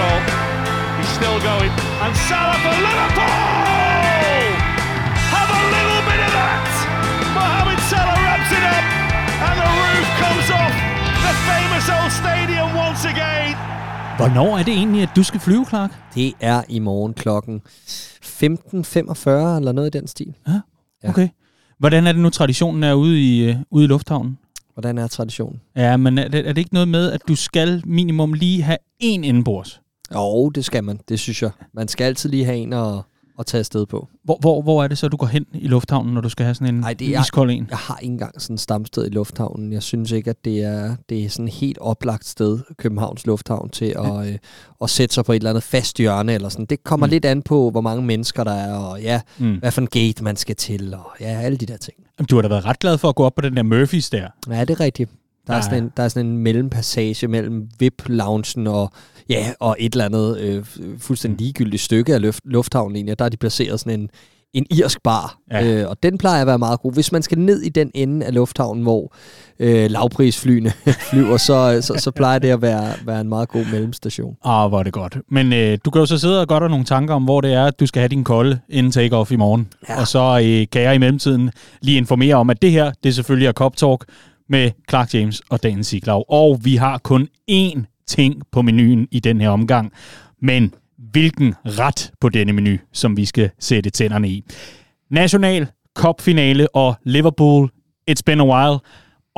goal. He's still going. And Salah for Liverpool! Have a little bit of that! Mohamed Salah wraps it up, and the roof comes off the famous old stadium once again. Hvornår er det egentlig, at du skal flyve, Clark? Det er i morgen klokken 15.45 eller noget i den stil. Ja, okay. Hvordan er det nu, traditionen er ude i, uh, ude i lufthavnen? Hvordan er traditionen? Ja, men er det, er det ikke noget med, at du skal minimum lige have én indenbords? Jo, det skal man. Det synes jeg. Man skal altid lige have en at, at tage afsted på. Hvor, hvor, hvor er det så, du går hen i lufthavnen, når du skal have sådan en Ej, det er, iskold en? Jeg har ikke engang sådan et stamsted i lufthavnen. Jeg synes ikke, at det er, det er sådan et helt oplagt sted, Københavns Lufthavn, til at, øh, at sætte sig på et eller andet fast hjørne. Eller sådan. Det kommer mm. lidt an på, hvor mange mennesker der er, og ja, mm. hvad for en gate man skal til, og ja, alle de der ting. Du har da været ret glad for at gå op på den der Murphys der. Ja, det er rigtigt. Der er, sådan en, der er sådan en mellempassage mellem VIP-loungen og, ja, og et eller andet øh, fuldstændig ligegyldigt stykke af luft, lufthavnen. Egentlig. Der er de placeret sådan en, en irsk bar, ja. øh, og den plejer at være meget god. Hvis man skal ned i den ende af lufthavnen, hvor øh, lavprisflyene flyver, så, så, så plejer det at være, være en meget god mellemstation. Ah, hvor er det godt. Men øh, du kan jo så sidde og gøre nogle tanker om, hvor det er, at du skal have din kolde inden take-off i morgen. Ja. Og så øh, kan jeg i mellemtiden lige informere om, at det her, det selvfølgelig er Cop Talk med Clark James og Dan Siglau. Og vi har kun én ting på menuen i den her omgang. Men hvilken ret på denne menu, som vi skal sætte tænderne i. National Cup-finale og Liverpool, it's been a while.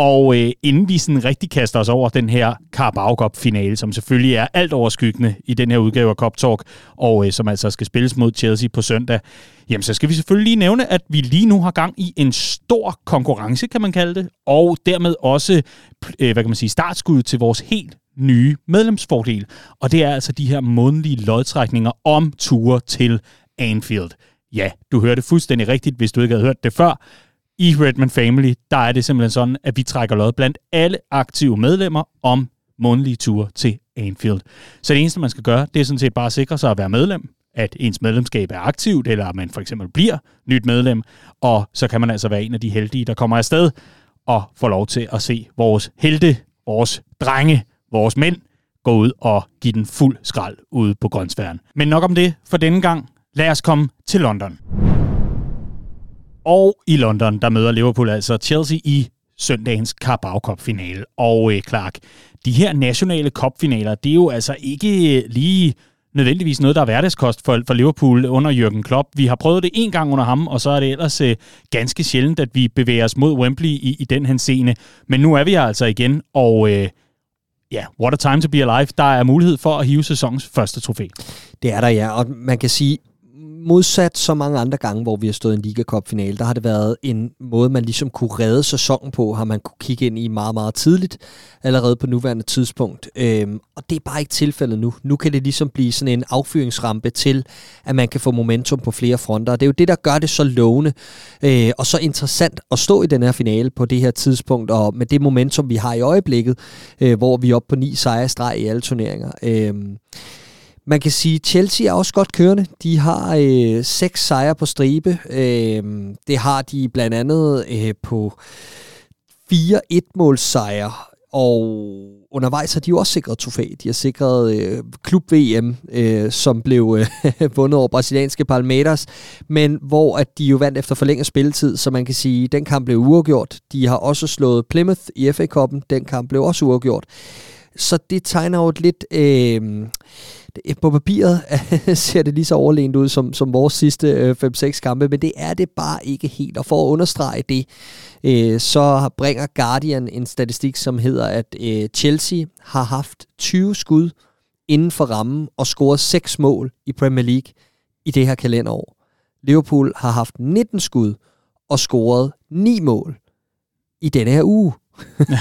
Og øh, inden vi sådan rigtig kaster os over den her Carabao Cup-finale, som selvfølgelig er alt overskyggende i den her udgave af Cup Talk, og øh, som altså skal spilles mod Chelsea på søndag, jamen så skal vi selvfølgelig lige nævne, at vi lige nu har gang i en stor konkurrence, kan man kalde det, og dermed også, øh, hvad kan man sige, startskud til vores helt nye medlemsfordel. Og det er altså de her månedlige lodtrækninger om ture til Anfield. Ja, du hørte fuldstændig rigtigt, hvis du ikke havde hørt det før. I Redman Family, der er det simpelthen sådan, at vi trækker lod blandt alle aktive medlemmer om månedlige ture til Anfield. Så det eneste, man skal gøre, det er sådan set bare at sikre sig at være medlem, at ens medlemskab er aktivt, eller at man for eksempel bliver nyt medlem, og så kan man altså være en af de heldige, der kommer afsted og får lov til at se vores helte, vores drenge, vores mænd gå ud og give den fuld skrald ude på grønsværen. Men nok om det for denne gang. Lad os komme til London. Og i London, der møder Liverpool altså Chelsea i søndagens Carabao Cup-finale. Og øh, Clark, de her nationale cup-finaler, det er jo altså ikke lige nødvendigvis noget, der er hverdagskost for, for Liverpool under Jürgen Klopp. Vi har prøvet det en gang under ham, og så er det ellers øh, ganske sjældent, at vi bevæger os mod Wembley i, i den her scene. Men nu er vi altså igen, og øh, ja, yeah, what a time to be alive. Der er mulighed for at hive sæsonens første trofæ. Det er der, ja. Og man kan sige, modsat så mange andre gange, hvor vi har stået i en Liga Cup finale, der har det været en måde, man ligesom kunne redde sæsonen på, har man kunne kigge ind i meget, meget tidligt, allerede på nuværende tidspunkt. Øhm, og det er bare ikke tilfældet nu. Nu kan det ligesom blive sådan en affyringsrampe til, at man kan få momentum på flere fronter. Og det er jo det, der gør det så lovende øh, og så interessant at stå i den her finale på det her tidspunkt, og med det momentum, vi har i øjeblikket, øh, hvor vi er oppe på ni sejre streg i alle turneringer. Øh, man kan sige, at Chelsea er også godt kørende. De har øh, seks sejre på stribe. Øh, det har de blandt andet øh, på fire et sejre og undervejs har de jo også sikret trofæ. De har sikret øh, klub-VM, øh, som blev øh, vundet over brasilianske Palmeiras, men hvor at de jo vandt efter forlænget spilletid, så man kan sige, at den kamp blev uafgjort. De har også slået Plymouth i FA-koppen. Den kamp blev også uafgjort. Så det tegner jo et lidt... Øh, på papiret ser det lige så overlegent ud som, som vores sidste øh, 5-6 kampe, men det er det bare ikke helt. Og for at understrege det, øh, så bringer Guardian en statistik, som hedder, at øh, Chelsea har haft 20 skud inden for rammen og scoret 6 mål i Premier League i det her kalenderår. Liverpool har haft 19 skud og scoret 9 mål i denne her uge.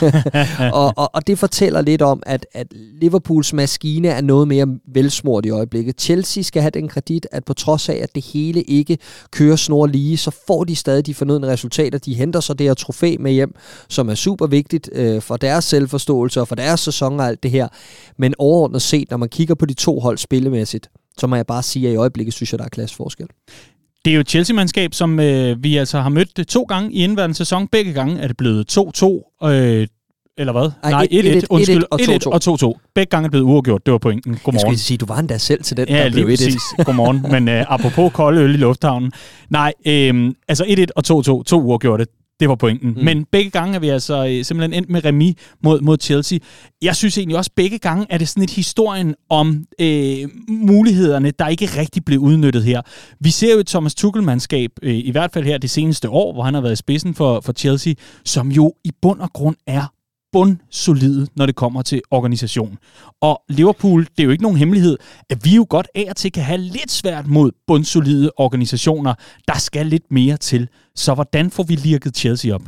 og, og, og det fortæller lidt om, at, at Liverpools maskine er noget mere velsmurt i øjeblikket. Chelsea skal have den kredit, at på trods af, at det hele ikke kører snor lige, så får de stadig de fornødne resultater. De henter så det her trofæ med hjem, som er super vigtigt øh, for deres selvforståelse og for deres sæson og alt det her. Men overordnet set, når man kigger på de to hold spillemæssigt, så må jeg bare sige, at i øjeblikket synes jeg, der er klasseforskel. Det er jo et Chelsea-mandskab, som øh, vi altså har mødt to gange i indværende sæson. Begge gange er det blevet 2-2. Øh, Eller hvad? Nej, 1-1. Undskyld, 1-1 og 2-2. Begge gange er blevet uafgjort. Det var pointen. Godmorgen. Jeg skulle sige, du var endda selv til den, ja, der blev 1-1. Præcis. Godmorgen. Men uh, apropos kolde øl i lufthavnen. Nej, øhm, altså 1-1 og 2-2. To uafgjorte. Det var pointen. Mm. Men begge gange er vi altså øh, simpelthen endt med remis mod, mod Chelsea. Jeg synes egentlig også, begge gange er det sådan et historien om øh, mulighederne, der ikke rigtig blev udnyttet her. Vi ser jo et Thomas Tuchel-mandskab, øh, i hvert fald her det seneste år, hvor han har været i spidsen for, for Chelsea, som jo i bund og grund er bundsolide, når det kommer til organisation. Og Liverpool, det er jo ikke nogen hemmelighed, at vi jo godt af og til kan have lidt svært mod bundsolide organisationer. Der skal lidt mere til. Så hvordan får vi lirket Chelsea op?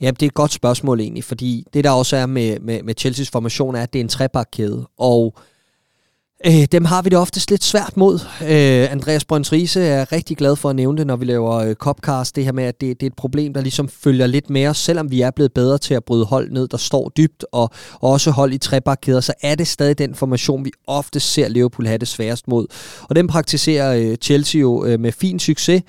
Ja, det er et godt spørgsmål egentlig, fordi det der også er med, med, med Chelseas formation er, at det er en trebakkæde. Og Øh, dem har vi det oftest lidt svært mod. Øh, Andreas Brøns Riese er rigtig glad for at nævne det, når vi laver øh, Copcast. Det her med, at det, det er et problem, der ligesom følger lidt med os. Selvom vi er blevet bedre til at bryde hold ned, der står dybt, og, og også hold i trebakkæder, så er det stadig den formation, vi ofte ser Liverpool have det sværest mod. Og den praktiserer øh, Chelsea jo øh, med fin succes,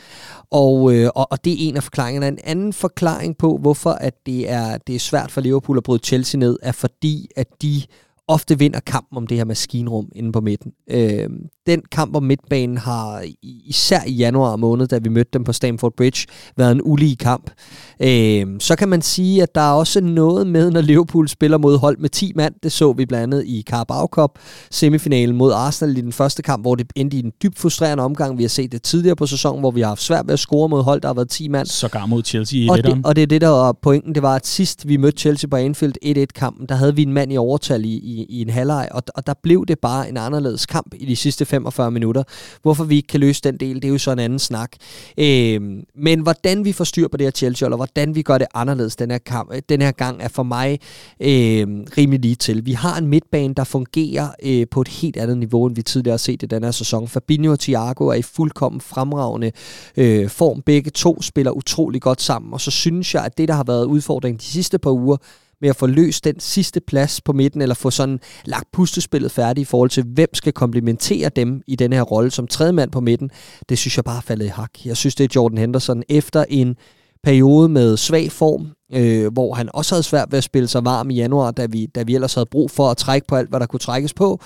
og, øh, og, og det er en af forklaringerne. En anden forklaring på, hvorfor at det er, det er svært for Liverpool at bryde Chelsea ned, er fordi, at de ofte vinder kampen om det her maskinrum inde på midten. Øh, den kamp om midtbanen har især i januar måned, da vi mødte dem på Stamford Bridge, været en ulige kamp. Øh, så kan man sige, at der er også noget med, når Liverpool spiller mod hold med 10 mand. Det så vi blandt andet i Carabao Cup semifinalen mod Arsenal i den første kamp, hvor det endte i en dybt frustrerende omgang. Vi har set det tidligere på sæsonen, hvor vi har haft svært ved at score mod hold, der har været 10 mand. Sågar mod Chelsea i og det, og det er det, der var pointen. Det var, at sidst vi mødte Chelsea på Anfield 1-1-kampen, der havde vi en mand i overtal i, i, i en halvleg, og, og der blev det bare en anderledes kamp i de sidste 45 minutter. Hvorfor vi ikke kan løse den del, det er jo så en anden snak. Øh, men hvordan vi får styr på det her Chelsea, eller hvordan vi gør det anderledes den her, kamp, øh, den her gang, er for mig øh, rimelig lige til. Vi har en midtbane, der fungerer øh, på et helt andet niveau, end vi tidligere har set i den her sæson. Fabinho og Thiago er i fuldkommen fremragende øh, form. Begge to spiller utrolig godt sammen, og så synes jeg, at det, der har været udfordringen de sidste par uger, med at få løst den sidste plads på midten, eller få sådan lagt pustespillet færdigt i forhold til, hvem skal komplementere dem i den her rolle som tredje mand på midten, det synes jeg bare er faldet i hak. Jeg synes, det er Jordan Henderson efter en periode med svag form, øh, hvor han også havde svært ved at spille sig varm i januar, da vi, da vi ellers havde brug for at trække på alt, hvad der kunne trækkes på.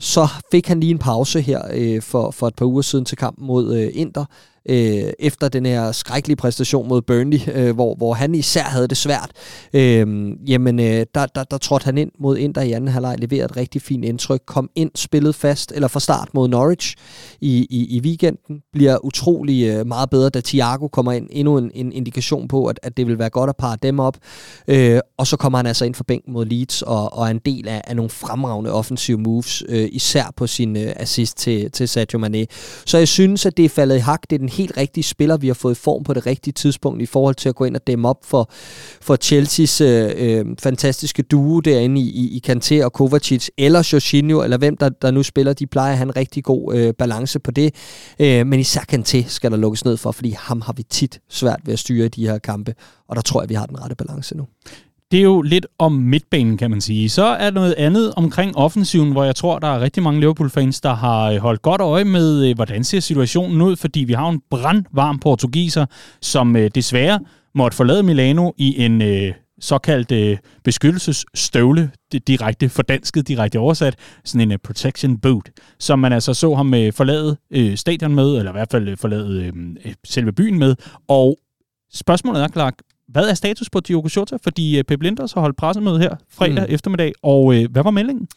Så fik han lige en pause her øh, for, for et par uger siden til kampen mod øh, Inter, øh, efter den her skrækkelige præstation mod Burnley, øh, hvor, hvor han især havde det svært. Øh, jamen, øh, der, der, der trådte han ind mod Inter i anden halvleg, leverede et rigtig fint indtryk, kom ind, spillet fast, eller fra start mod Norwich i, i, i weekenden, bliver utrolig øh, meget bedre, da Thiago kommer ind, endnu en, en indikation på, at, at det vil være godt at parre dem op, øh, og så kommer han altså ind for bænken mod Leeds, og, og er en del af, af nogle fremragende offensive moves, øh, især på sin øh, assist til, til Sadio Mane. Så jeg synes, at det er faldet i hak, det er den helt rigtige spiller, vi har fået i form på det rigtige tidspunkt i forhold til at gå ind og dæmme op for, for Chelseas øh, øh, fantastiske duo derinde i, i, i Kanté og Kovacic, eller Jorginho, eller hvem der, der nu spiller, de plejer at have en rigtig god øh, balance på det. Øh, men især Kanté skal der lukkes ned for, fordi ham har vi tit svært ved at styre i de her kampe, og der tror jeg, vi har den rette balance nu. Det er jo lidt om midtbanen, kan man sige. Så er der noget andet omkring offensiven, hvor jeg tror, der er rigtig mange Liverpool-fans, der har øh, holdt godt øje med, øh, hvordan ser situationen ud, fordi vi har en brandvarm portugiser, som øh, desværre måtte forlade Milano i en øh, såkaldt øh, beskyttelsesstøvle, direkte fordansket, direkte oversat, sådan en protection boot, som man altså så ham øh, forlade øh, stadion med, eller i hvert fald øh, forlade øh, selve byen med, og spørgsmålet er, Clark, hvad er status på Diogo Jota? Fordi øh, Pep Linders har holdt pressemøde her fredag mm. eftermiddag, og øh, hvad var meldingen?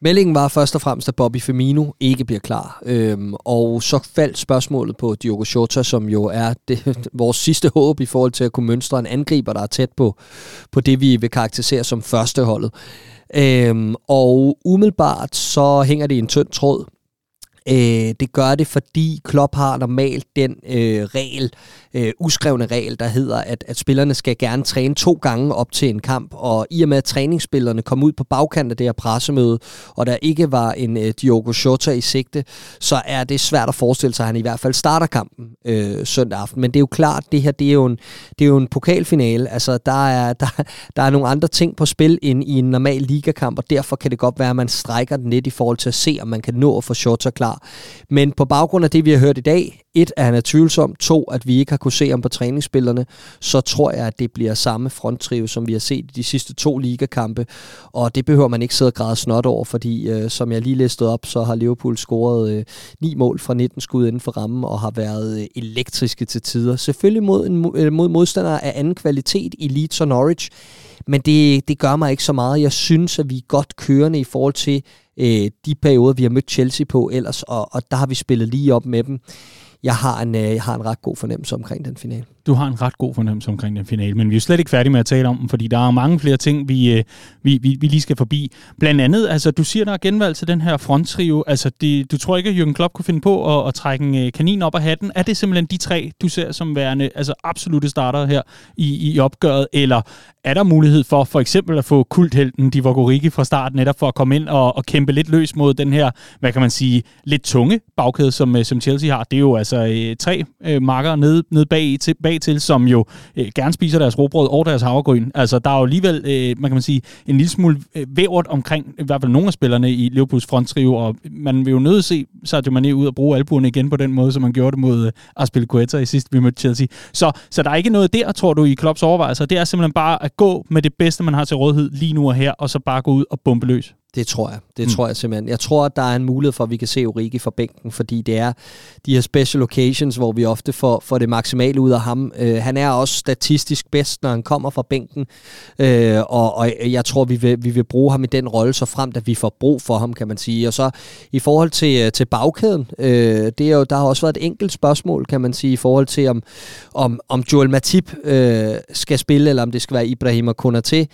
Meldingen var først og fremmest, at Bobby Firmino ikke bliver klar. Øhm, og så faldt spørgsmålet på Diogo Jota, som jo er det, vores sidste håb i forhold til at kunne mønstre en angriber, der er tæt på, på det, vi vil karakterisere som førsteholdet. Øhm, og umiddelbart så hænger det i en tynd tråd. Øh, det gør det, fordi Klopp har normalt den øh, regel, øh, uskrevne regel, der hedder, at, at spillerne skal gerne træne to gange op til en kamp, og i og med, at træningsspillerne kom ud på bagkanten af det her pressemøde, og der ikke var en øh, Diogo Jota i sigte, så er det svært at forestille sig, at han i hvert fald starter kampen øh, søndag aften. Men det er jo klart, det her det er jo en, det er jo en pokalfinale, altså der er, der, der er nogle andre ting på spil end i en normal ligakamp, og derfor kan det godt være, at man strækker den lidt i forhold til at se, om man kan nå at få Jota klar. Men på baggrund af det, vi har hørt i dag, et, at han er tvivlsom, to, at vi ikke har kunne se ham på træningsspillerne, så tror jeg, at det bliver samme fronttrive, som vi har set i de sidste to ligakampe, og det behøver man ikke sidde og græde snot over, fordi øh, som jeg lige læste op, så har Liverpool scoret øh, ni mål fra 19 skud inden for rammen, og har været øh, elektriske til tider. Selvfølgelig mod, en, øh, mod modstandere af anden kvalitet i Leeds og Norwich, men det, det gør mig ikke så meget. Jeg synes, at vi er godt kørende i forhold til øh, de perioder, vi har mødt Chelsea på ellers, og, og der har vi spillet lige op med dem. Jeg har en, øh, jeg har en ret god fornemmelse omkring den finale du har en ret god fornemmelse omkring den finale, men vi er jo slet ikke færdige med at tale om den, fordi der er mange flere ting, vi, øh, vi, vi, vi lige skal forbi. Blandt andet, altså du siger, der er genvalg til den her fronttrio. Altså, det, du tror ikke, at Jürgen Klopp kunne finde på at, at trække en øh, kanin op af hatten. Er det simpelthen de tre, du ser som værende altså absolute starter her i, i opgøret, eller er der mulighed for for eksempel at få kulthelten Divock fra start, netop for at komme ind og, og kæmpe lidt løs mod den her, hvad kan man sige, lidt tunge bagkæde, som, øh, som Chelsea har. Det er jo altså øh, tre øh, marker nede, nede bag, til, bag til, som jo øh, gerne spiser deres råbrød og deres havregryn. Altså, der er jo alligevel, øh, man kan man sige, en lille smule øh, omkring i hvert fald nogle af spillerne i Liverpools fronttrio, og man vil jo nødt se Sadio Mane ud og bruge albuerne igen på den måde, som man gjorde det mod øh, Aspilicueta i sidste vi mødte Chelsea. Så, så der er ikke noget der, tror du, i Klopps overvejelser. Det er simpelthen bare at gå med det bedste, man har til rådighed lige nu og her, og så bare gå ud og bombe løs. Det tror jeg. Det mm. tror jeg simpelthen. Jeg tror, at der er en mulighed for, at vi kan se Origi fra bænken, fordi det er de her special occasions, hvor vi ofte får, får det maksimale ud af ham. Uh, han er også statistisk bedst, når han kommer fra bænken, uh, og, og jeg tror, vi vil, vi vil bruge ham i den rolle, så frem at vi får brug for ham, kan man sige. Og så i forhold til, øh, til bagkæden, uh, det er jo, der har også været et enkelt spørgsmål, kan man sige, i forhold til, om, om, om Joel Matip uh, skal spille, eller om det skal være Ibrahim og Konaté.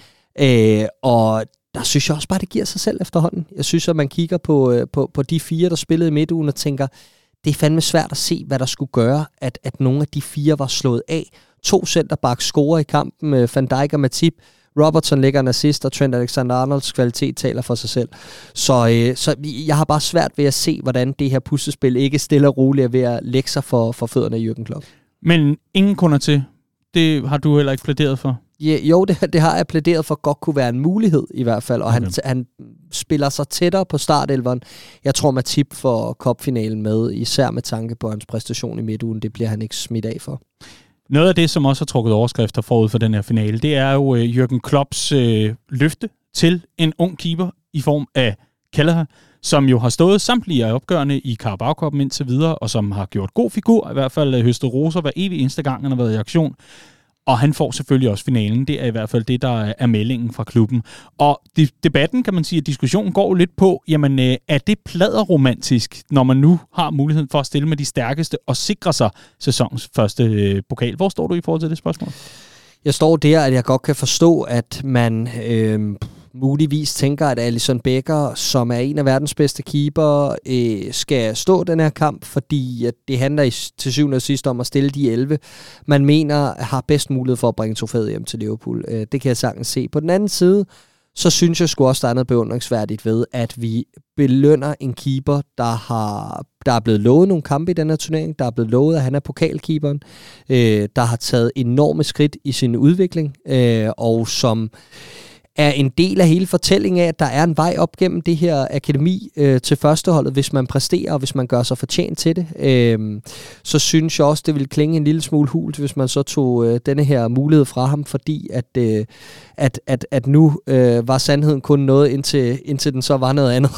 Uh, og der synes jeg også bare, det giver sig selv efterhånden. Jeg synes, at man kigger på, øh, på, på de fire, der spillede i midtugen, og tænker, det er fandme svært at se, hvad der skulle gøre, at, at nogle af de fire var slået af. To centerback scorer i kampen med Van Dijk og Matip. Robertson lægger en assist, og Trent Alexander-Arnolds kvalitet taler for sig selv. Så, øh, så jeg har bare svært ved at se, hvordan det her puslespil ikke stille og roligt er ved at lægge sig for, for fødderne i Jürgen Klopp. Men ingen kunder til. Det har du heller ikke plæderet for. Ja, jo, det, det har jeg plæderet for godt kunne være en mulighed i hvert fald, og okay. han, han spiller sig tættere på startelveren. Jeg tror, Matip for kopfinalen med, især med tanke på hans præstation i midtugen, det bliver han ikke smidt af for. Noget af det, som også har trukket overskrifter forud for den her finale, det er jo uh, Jürgen Klopps uh, løfte til en ung keeper i form af Kelleher, som jo har stået samtlige af opgørende i carabao indtil videre, og som har gjort god figur, i hvert fald høstet roser hver evig eneste gang, han har været i aktion. Og han får selvfølgelig også finalen. Det er i hvert fald det, der er meldingen fra klubben. Og debatten, kan man sige, at diskussionen går lidt på, jamen øh, er det pladerromantisk, når man nu har muligheden for at stille med de stærkeste og sikre sig sæsonens første øh, pokal? Hvor står du i forhold til det spørgsmål? Jeg står der, at jeg godt kan forstå, at man... Øh muligvis tænker, at Alison Becker, som er en af verdens bedste keeper, øh, skal stå den her kamp, fordi at det handler i, til syvende og sidst om at stille de 11, man mener har bedst mulighed for at bringe trofæet hjem til Liverpool. Øh, det kan jeg sagtens se. På den anden side, så synes jeg sgu også, der er noget beundringsværdigt ved, at vi belønner en keeper, der har der er blevet lovet nogle kampe i den her turnering, der er blevet lovet, at han er pokalkeeperen, øh, der har taget enorme skridt i sin udvikling, øh, og som er en del af hele fortællingen af, at der er en vej op gennem det her akademi øh, til førsteholdet, hvis man præsterer, og hvis man gør sig fortjent til det. Øh, så synes jeg også, det ville klinge en lille smule hult, hvis man så tog øh, denne her mulighed fra ham, fordi at, øh, at, at, at nu øh, var sandheden kun noget, indtil, indtil den så var noget andet.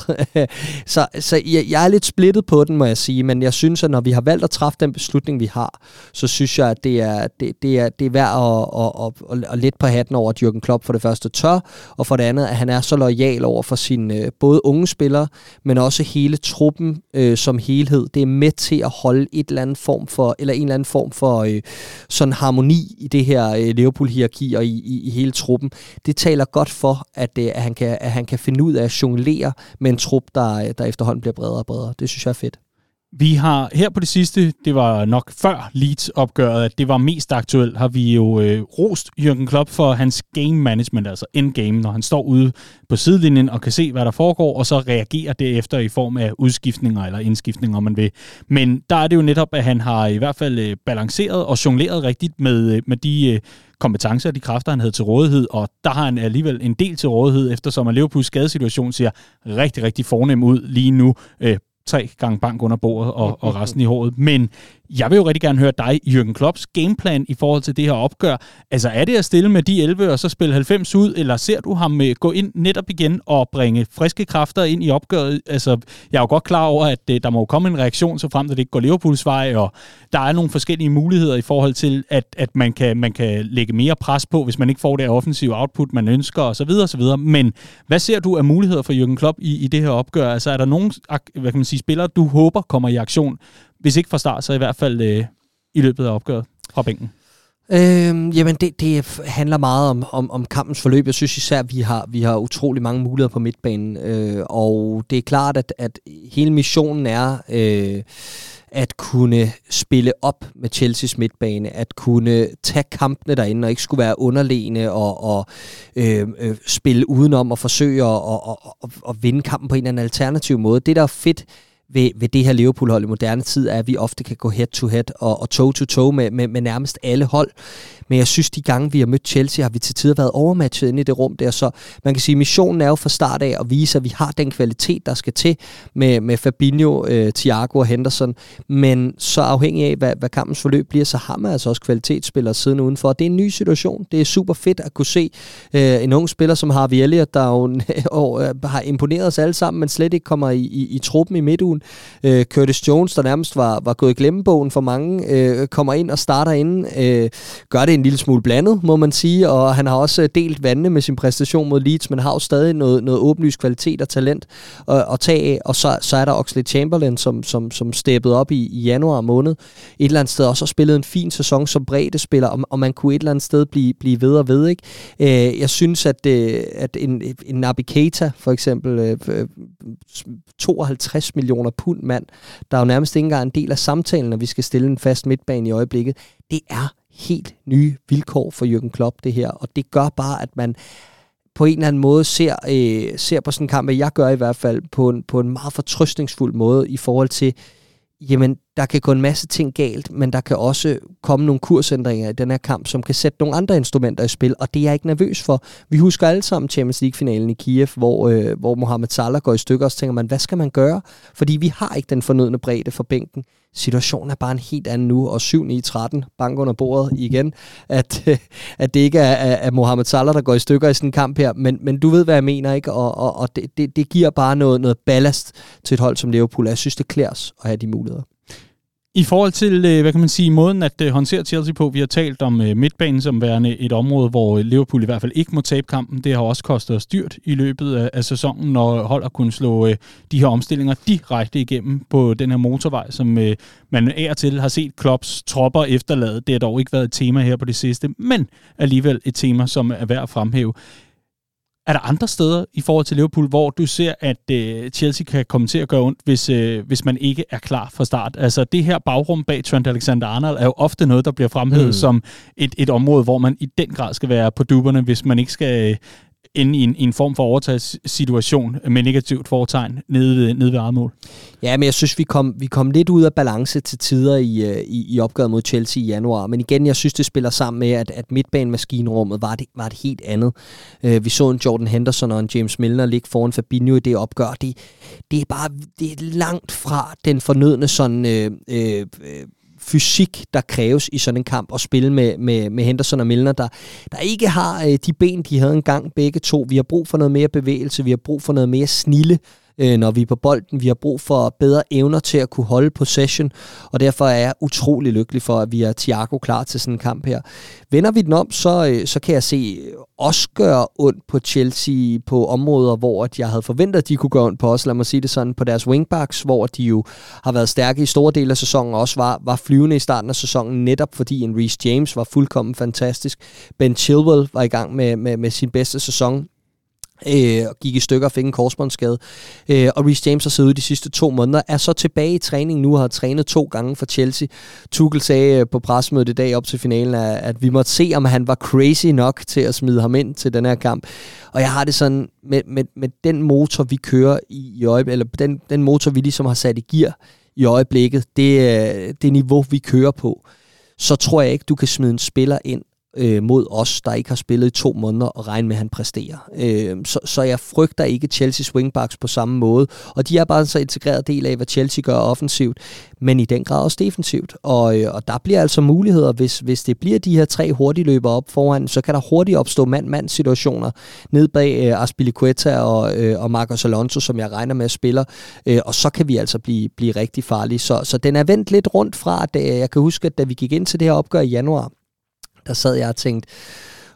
så så jeg, jeg er lidt splittet på den, må jeg sige, men jeg synes, at når vi har valgt at træffe den beslutning, vi har, så synes jeg, at det er, det, det er, det er værd at, at, at, at, at lidt på hatten over, at Jürgen Klopp for det første tør, og for det andet, at han er så lojal over for sine øh, både unge spillere, men også hele truppen øh, som helhed. Det er med til at holde et eller andet form for, eller en eller anden form for øh, sådan harmoni i det her øh, Liverpool-hierarki og i, i, i hele truppen. Det taler godt for, at, øh, at, han kan, at han kan finde ud af at jonglere med en trup, der, øh, der efterhånden bliver bredere og bredere. Det synes jeg er fedt. Vi har her på det sidste, det var nok før Leeds-opgøret, at det var mest aktuelt, har vi jo øh, rost Jürgen Klopp for hans game management, altså endgame, når han står ude på sidelinjen og kan se, hvad der foregår, og så reagerer derefter i form af udskiftninger eller indskiftninger, om man vil. Men der er det jo netop, at han har i hvert fald øh, balanceret og jongleret rigtigt med, øh, med de øh, kompetencer og de kræfter, han havde til rådighed, og der har han alligevel en del til rådighed, eftersom at Liverpools skadesituation ser rigtig, rigtig fornem ud lige nu. Øh, tre gange bank under bordet og, og resten i håret. Men jeg vil jo rigtig gerne høre dig, Jürgen Klopps gameplan i forhold til det her opgør. Altså er det at stille med de 11 og så spille 90 ud, eller ser du ham øh, gå ind netop igen og bringe friske kræfter ind i opgøret? Altså jeg er jo godt klar over, at øh, der må komme en reaktion, så frem til det ikke går Liverpools vej, og der er nogle forskellige muligheder i forhold til, at, at man, kan, man kan lægge mere pres på, hvis man ikke får det offensive output, man ønsker osv. osv. Men hvad ser du af muligheder for Jürgen Klopp i, i det her opgør? Altså er der nogen hvad kan man sige, spillere, du håber kommer i aktion hvis ikke fra start, så i hvert fald øh, i løbet af opgøret fra bænken? Øhm, jamen, det, det handler meget om, om, om kampens forløb. Jeg synes især, at vi har, vi har utrolig mange muligheder på midtbanen. Øh, og det er klart, at, at hele missionen er... Øh, at kunne spille op med Chelsea's midtbane, at kunne tage kampene derinde og ikke skulle være underlegne og, og øh, øh, spille udenom og forsøge at og, og, og, og vinde kampen på en eller anden alternativ måde. Det, der er fedt ved, ved det her Liverpool-hold i moderne tid, er, at vi ofte kan gå head-to-head og, og toe-to-toe med, med, med nærmest alle hold. Men jeg synes, de gange, vi har mødt Chelsea, har vi til tider været overmatchet inde i det rum der. Så man kan sige, at missionen er jo fra start af at vise, at vi har den kvalitet, der skal til med, med Fabinho, øh, Thiago og Henderson. Men så afhængig af, hvad, hvad kampens forløb bliver, så har man altså også kvalitetsspillere siden udenfor. Det er en ny situation. Det er super fedt at kunne se øh, en ung spiller som Harvey Elliott, der jo og, øh, har imponeret os alle sammen, men slet ikke kommer i, i, i truppen i midtugen. Øh, Curtis Jones, der nærmest var, var gået i glemmebogen for mange, øh, kommer ind og starter inden. Øh, gør det en lille smule blandet, må man sige, og han har også øh, delt vandene med sin præstation mod Leeds, men har jo stadig noget, noget åbenlyst kvalitet og talent at, at tage af, og så, så er der Oxley Chamberlain, som, som, som steppede op i, i januar måned, et eller andet sted også har spillet en fin sæson som bredde spiller, og, og man kunne et eller andet sted blive, blive ved og ved, ikke? Øh, jeg synes, at, øh, at en, en Naby Keita, for eksempel, øh, 52 øh, millioner pund mand, der er jo nærmest ikke engang en del af samtalen, når vi skal stille en fast midtbane i øjeblikket, det er helt nye vilkår for Jürgen Klopp, det her. Og det gør bare, at man på en eller anden måde ser, øh, ser på sådan en kamp, jeg gør i hvert fald, på en, på en meget fortrøstningsfuld måde i forhold til, jamen, der kan gå en masse ting galt, men der kan også komme nogle kursændringer i den her kamp, som kan sætte nogle andre instrumenter i spil, og det er jeg ikke nervøs for. Vi husker alle sammen Champions League-finalen i Kiev, hvor, øh, hvor Mohamed Salah går i stykker, og så tænker man, hvad skal man gøre? Fordi vi har ikke den fornødne bredde for bænken. Situationen er bare en helt anden nu, og 7-9-13, bank under bordet igen, at, at det ikke er, er Mohamed Salah, der går i stykker i sådan en kamp her, men, men du ved, hvad jeg mener, ikke? Og, og, og det, det, det giver bare noget, noget ballast til et hold som Liverpool. Jeg synes, det klæder os at have de muligheder. I forhold til, øh, hvad kan man sige, måden at øh, håndtere Chelsea på, vi har talt om øh, midtbanen som værende et område, hvor Liverpool i hvert fald ikke må tabe kampen. Det har også kostet os dyrt i løbet af, af sæsonen, når hold har kunnet slå de her omstillinger direkte igennem på den her motorvej, som man er til har set Klopps tropper efterlade. Det har dog ikke været et tema her på det sidste, men alligevel et tema, som er værd at fremhæve. Er der andre steder i forhold til Liverpool, hvor du ser, at øh, Chelsea kan komme til at gøre ondt, hvis, øh, hvis man ikke er klar fra start? Altså det her bagrum bag Trent Alexander-Arnold er jo ofte noget, der bliver fremhævet mm. som et, et område, hvor man i den grad skal være på duberne, hvis man ikke skal ende i en, i en form for overtagssituation med negativt foretegn nede ved, nede ved eget mål. Ja, men jeg synes, vi kom, vi kom lidt ud af balance til tider i, øh, i, i opgøret mod Chelsea i januar. Men igen, jeg synes, det spiller sammen med, at, at midtbanemaskinrummet var det, var det helt andet. Uh, vi så en Jordan Henderson og en James Milner ligge foran Fabinho i det opgør. Det, det er bare det er langt fra den fornødne sådan... Øh, øh, øh fysik, der kræves i sådan en kamp, at spille med, med, med Henderson og Milner, der, der ikke har øh, de ben, de havde engang begge to. Vi har brug for noget mere bevægelse, vi har brug for noget mere snille, øh, når vi er på bolden. Vi har brug for bedre evner til at kunne holde possession, og derfor er jeg utrolig lykkelig for, at vi har Thiago klar til sådan en kamp her. Vender vi den om, så, øh, så kan jeg se øh, også gøre ondt på Chelsea på områder, hvor at jeg havde forventet, at de kunne gøre ondt på os, lad mig sige det sådan, på deres wingbacks, hvor de jo har været stærke i store dele af sæsonen, og også var, var flyvende i starten af sæsonen, netop fordi en Reece James var fuldkommen fantastisk. Ben Chilwell var i gang med, med, med sin bedste sæson øh, og gik i stykker og fik en korsbåndsskade. Øh, og Reece James har siddet ude de sidste to måneder, er så tilbage i træning nu og har trænet to gange for Chelsea. Tuchel sagde øh, på pressemødet i dag op til finalen, at, at vi måtte se, om han var crazy nok til at smide ham ind til den her kamp. Og jeg har det sådan, med, med, med den motor, vi kører i, i øjeblikket, eller den, den motor, vi ligesom har sat i gear i øjeblikket, det, øh, det niveau, vi kører på, så tror jeg ikke, du kan smide en spiller ind øh, mod os, der ikke har spillet i to måneder, og regne med, at han præsterer. Øh, så, så jeg frygter ikke Chelsea's wingbacks på samme måde, og de er bare en så integreret del af, hvad Chelsea gør offensivt, men i den grad også defensivt. Og, øh, og der bliver altså muligheder, hvis, hvis det bliver de her tre hurtige løber op foran, så kan der hurtigt opstå mand-mand situationer ned bag øh, Aspilicueta og, øh, og Marcos Alonso, som jeg regner med at spiller, øh, og så kan vi altså blive, blive rigtig farlige. Så, så den er vendt lidt rundt fra, at øh, jeg kan huske, at da vi gik ind til det her opgør i januar, der sad jeg og tænkte,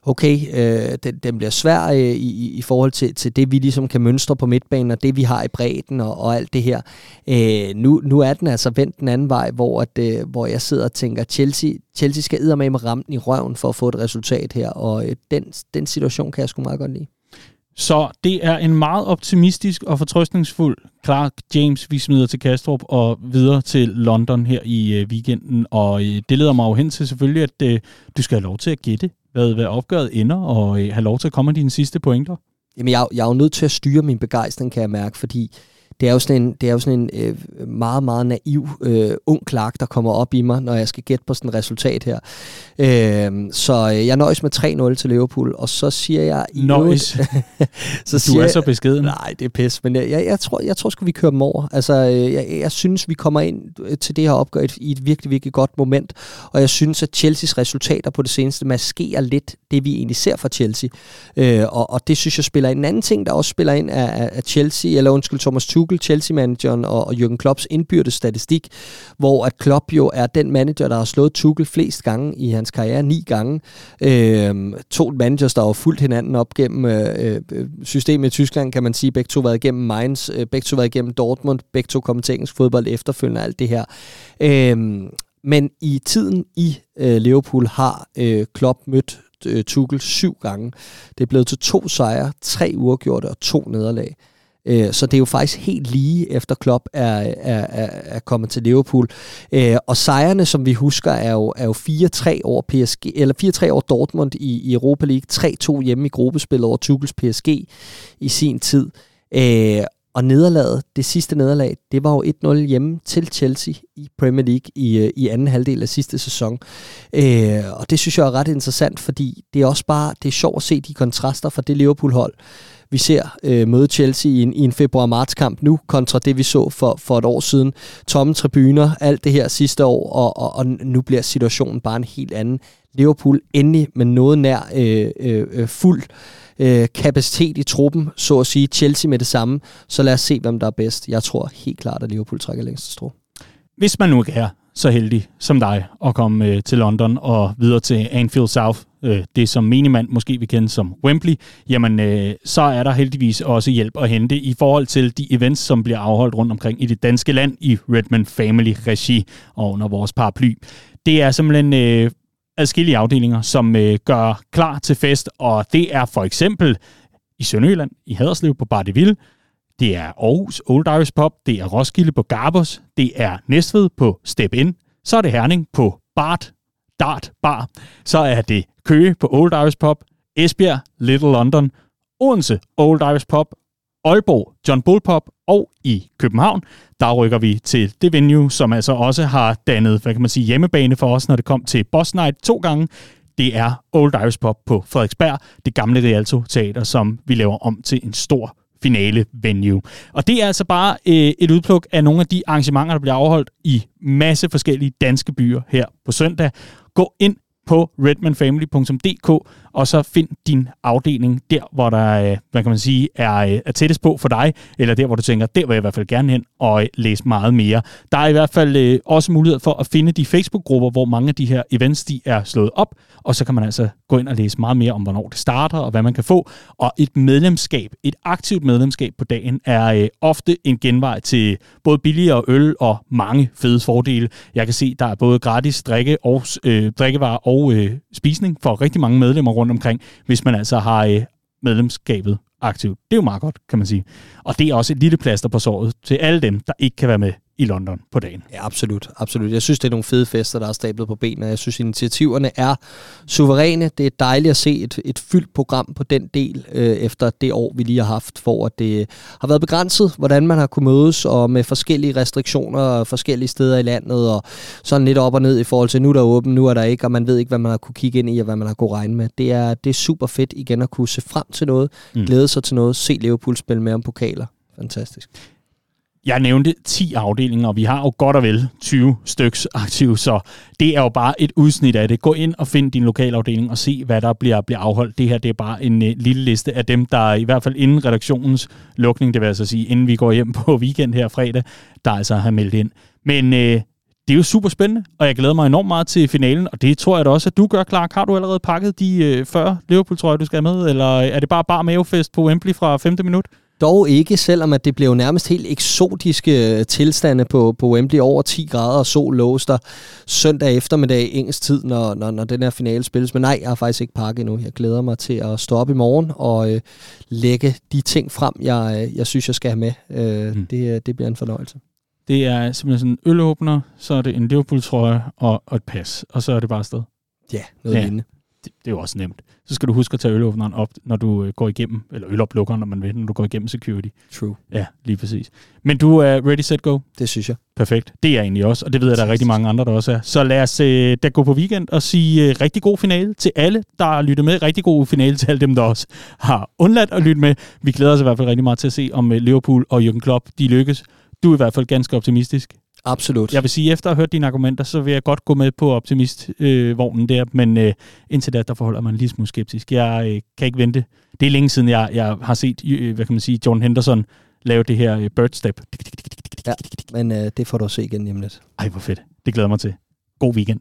okay, øh, den, den bliver svær øh, i, i forhold til, til det, vi ligesom kan mønstre på midtbanen, og det, vi har i bredden og, og alt det her. Øh, nu, nu er den altså vendt den anden vej, hvor, at, øh, hvor jeg sidder og tænker, Chelsea, Chelsea skal med med rammen i røven for at få et resultat her, og øh, den, den situation kan jeg sgu meget godt lide. Så det er en meget optimistisk og fortrøstningsfuld Clark James, vi smider til Kastrup og videre til London her i øh, weekenden. Og øh, det leder mig jo hen til selvfølgelig, at øh, du skal have lov til at gætte, hvad, hvad opgøret ender, og øh, have lov til at komme med dine sidste pointer. Jamen, jeg, jeg er jo nødt til at styre min begejstring, kan jeg mærke, fordi det er jo sådan en, det er jo sådan en øh, meget, meget naiv øh, ung Clark, der kommer op i mig, når jeg skal gætte på sådan et resultat her. Øh, så øh, jeg nøjes med 3-0 til Liverpool, og så siger jeg... I nøjes? så du siger, er så beskeden. Nej, det er pis, men jeg, jeg, jeg, tror, jeg tror sgu, vi kører dem over. Altså, øh, jeg, jeg synes, vi kommer ind øh, til det her opgør i, i et virkelig, virkelig godt moment, og jeg synes, at Chelseas resultater på det seneste maskerer lidt det, vi egentlig ser fra Chelsea. Øh, og, og det synes jeg spiller. En anden ting, der også spiller ind, er, er Chelsea, eller undskyld, Thomas Tuchel, Tuchel, Chelsea-manageren og, og Jürgen Klopps indbyrdes statistik, hvor at Klopp jo er den manager, der har slået Tuchel flest gange i hans karriere, ni gange. Øh, to managers, der har fulgt hinanden op gennem øh, øh systemet i Tyskland, kan man sige. Begge to været igennem Mainz, øh, begge to været igennem Dortmund, begge to kommet til engelsk fodbold efterfølgende alt det her. Øh, men i tiden i øh, Liverpool har øh, Klopp mødt øh, Tuchel syv gange. Det er blevet til to sejre, tre uafgjorte og to nederlag. Øh, så det er jo faktisk helt lige efter Klopp er, er, er, er kommet til Liverpool. Øh, og sejrene, som vi husker, er jo, er jo 4-3 over PSG, eller 4-3 over Dortmund i, i Europa League, 3-2 hjemme i gruppespillet over Tuchels PSG i sin tid. Øh, og nederlaget, det sidste nederlag, det var jo 1-0 hjemme til Chelsea i Premier League i, øh, i anden halvdel af sidste sæson. Øh, og det synes jeg er ret interessant, fordi det er også bare det er sjovt at se de kontraster fra det Liverpool-hold, vi ser øh, møde Chelsea i en, i en februar-marts-kamp nu, kontra det, vi så for, for et år siden. Tomme tribuner, alt det her sidste år, og, og, og nu bliver situationen bare en helt anden. Liverpool endelig med noget nær øh, øh, øh fuld øh, kapacitet i truppen, så at sige. Chelsea med det samme. Så lad os se, hvem der er bedst. Jeg tror helt klart, at Liverpool trækker længst strå. Hvis man nu ikke er så heldig som dig at komme øh, til London og videre til Anfield South, øh, det som minimand måske vi kender som Wembley, jamen øh, så er der heldigvis også hjælp at hente i forhold til de events, som bliver afholdt rundt omkring i det danske land i Redman Family Regi og under vores paraply. Det er simpelthen øh, adskillige afdelinger, som øh, gør klar til fest, og det er for eksempel i Sønderjylland, i Haderslev på Bardeville, det er Aarhus Old Irish Pub, det er Roskilde på Garbos, det er Næstved på Step In, så er det Herning på Bart Dart Bar, så er det Køge på Old Irish Pub, Esbjerg Little London, Odense Old Irish Pub, Aalborg John Bull Pub og i København, der rykker vi til det venue, som altså også har dannet, hvad kan man sige, hjemmebane for os, når det kom til Boss Night to gange. Det er Old Irish Pub på Frederiksberg, det gamle Rialto Teater, som vi laver om til en stor finale venue. Og det er altså bare øh, et udpluk af nogle af de arrangementer, der bliver afholdt i masse forskellige danske byer her på søndag. Gå ind på redmanfamily.dk og så find din afdeling der, hvor der, øh, hvad kan man sige, er, øh, er tættest på for dig, eller der, hvor du tænker, der vil jeg i hvert fald gerne hen og øh, læse meget mere. Der er i hvert fald også mulighed for at finde de Facebook-grupper, hvor mange af de her events, de er slået op, og så kan man altså gå ind og læse meget mere om, hvornår det starter, og hvad man kan få. Og et medlemskab, et aktivt medlemskab på dagen, er ofte en genvej til både billigere øl og mange fede fordele. Jeg kan se, der er både gratis drikke og, øh, drikkevarer og øh, spisning for rigtig mange medlemmer rundt omkring, hvis man altså har øh, medlemskabet aktivt. Det er jo meget godt, kan man sige. Og det er også et lille plaster på såret til alle dem, der ikke kan være med i London på dagen. Ja, absolut. absolut. Jeg synes, det er nogle fede fester, der er stablet på benene. Jeg synes, initiativerne er suveræne. Det er dejligt at se et, et fyldt program på den del, øh, efter det år, vi lige har haft, hvor det har været begrænset, hvordan man har kunnet mødes, og med forskellige restriktioner forskellige steder i landet, og sådan lidt op og ned i forhold til, nu er der åben, nu er der ikke, og man ved ikke, hvad man har kunne kigge ind i, og hvad man har kunne regne med. Det er, det er super fedt igen at kunne se frem til noget, mm. glæde sig til noget, se Liverpool spille med om pokaler. Fantastisk. Jeg nævnte 10 afdelinger, og vi har jo godt og vel 20 styks aktive, så det er jo bare et udsnit af det. Gå ind og find din lokalafdeling og se, hvad der bliver, bliver afholdt. Det her det er bare en uh, lille liste af dem, der i hvert fald inden redaktionens lukning, det vil altså sige, inden vi går hjem på weekend her fredag, der altså har meldt ind. Men uh, det er jo super spændende, og jeg glæder mig enormt meget til finalen, og det tror jeg da også, at du gør, Clark. Har du allerede pakket de øh, uh, 40 Liverpool-trøjer, du skal have med, eller er det bare bare mavefest på Wembley fra 5. minut? Dog ikke, selvom at det blev nærmest helt eksotiske øh, tilstande på, på Wembley. Over 10 grader og sol låste søndag eftermiddag engelsk tid, når, når, når den her finale spilles. Men nej, jeg har faktisk ikke pakket endnu. Jeg glæder mig til at stå op i morgen og øh, lægge de ting frem, jeg, øh, jeg synes, jeg skal have med. Øh, mm. det, øh, det bliver en fornøjelse. Det er simpelthen sådan en ølåbner, så er det en Liverpool-trøje og, og et pas, og så er det bare afsted. Ja, noget ja. lignende det, det er jo også nemt. Så skal du huske at tage ølåbneren op, når du øh, går igennem, eller øloplukkeren, når man vil, når du går igennem security. True. Ja, lige præcis. Men du er ready, set, go? Det synes jeg. Perfekt. Det er jeg egentlig også, og det ved jeg, der er rigtig mange andre, der også er. Så lad os uh, da gå på weekend og sige uh, rigtig god finale til alle, der har lyttet med. Rigtig god finale til alle dem, der også har undladt at lytte med. Vi glæder os i hvert fald rigtig meget til at se, om Liverpool og Jürgen Klopp, de lykkes. Du er i hvert fald ganske optimistisk. Absolut. Jeg vil sige, efter at have hørt dine argumenter, så vil jeg godt gå med på optimistvognen øh, der, men øh, indtil da, der forholder mig en lille smule skeptisk. Jeg øh, kan ikke vente. Det er længe siden, jeg, jeg har set, øh, hvad kan man sige, John Henderson lave det her øh, bird step. Ja, men øh, det får du at se igen nemlig. Ej, hvor fedt. Det glæder mig til. God weekend.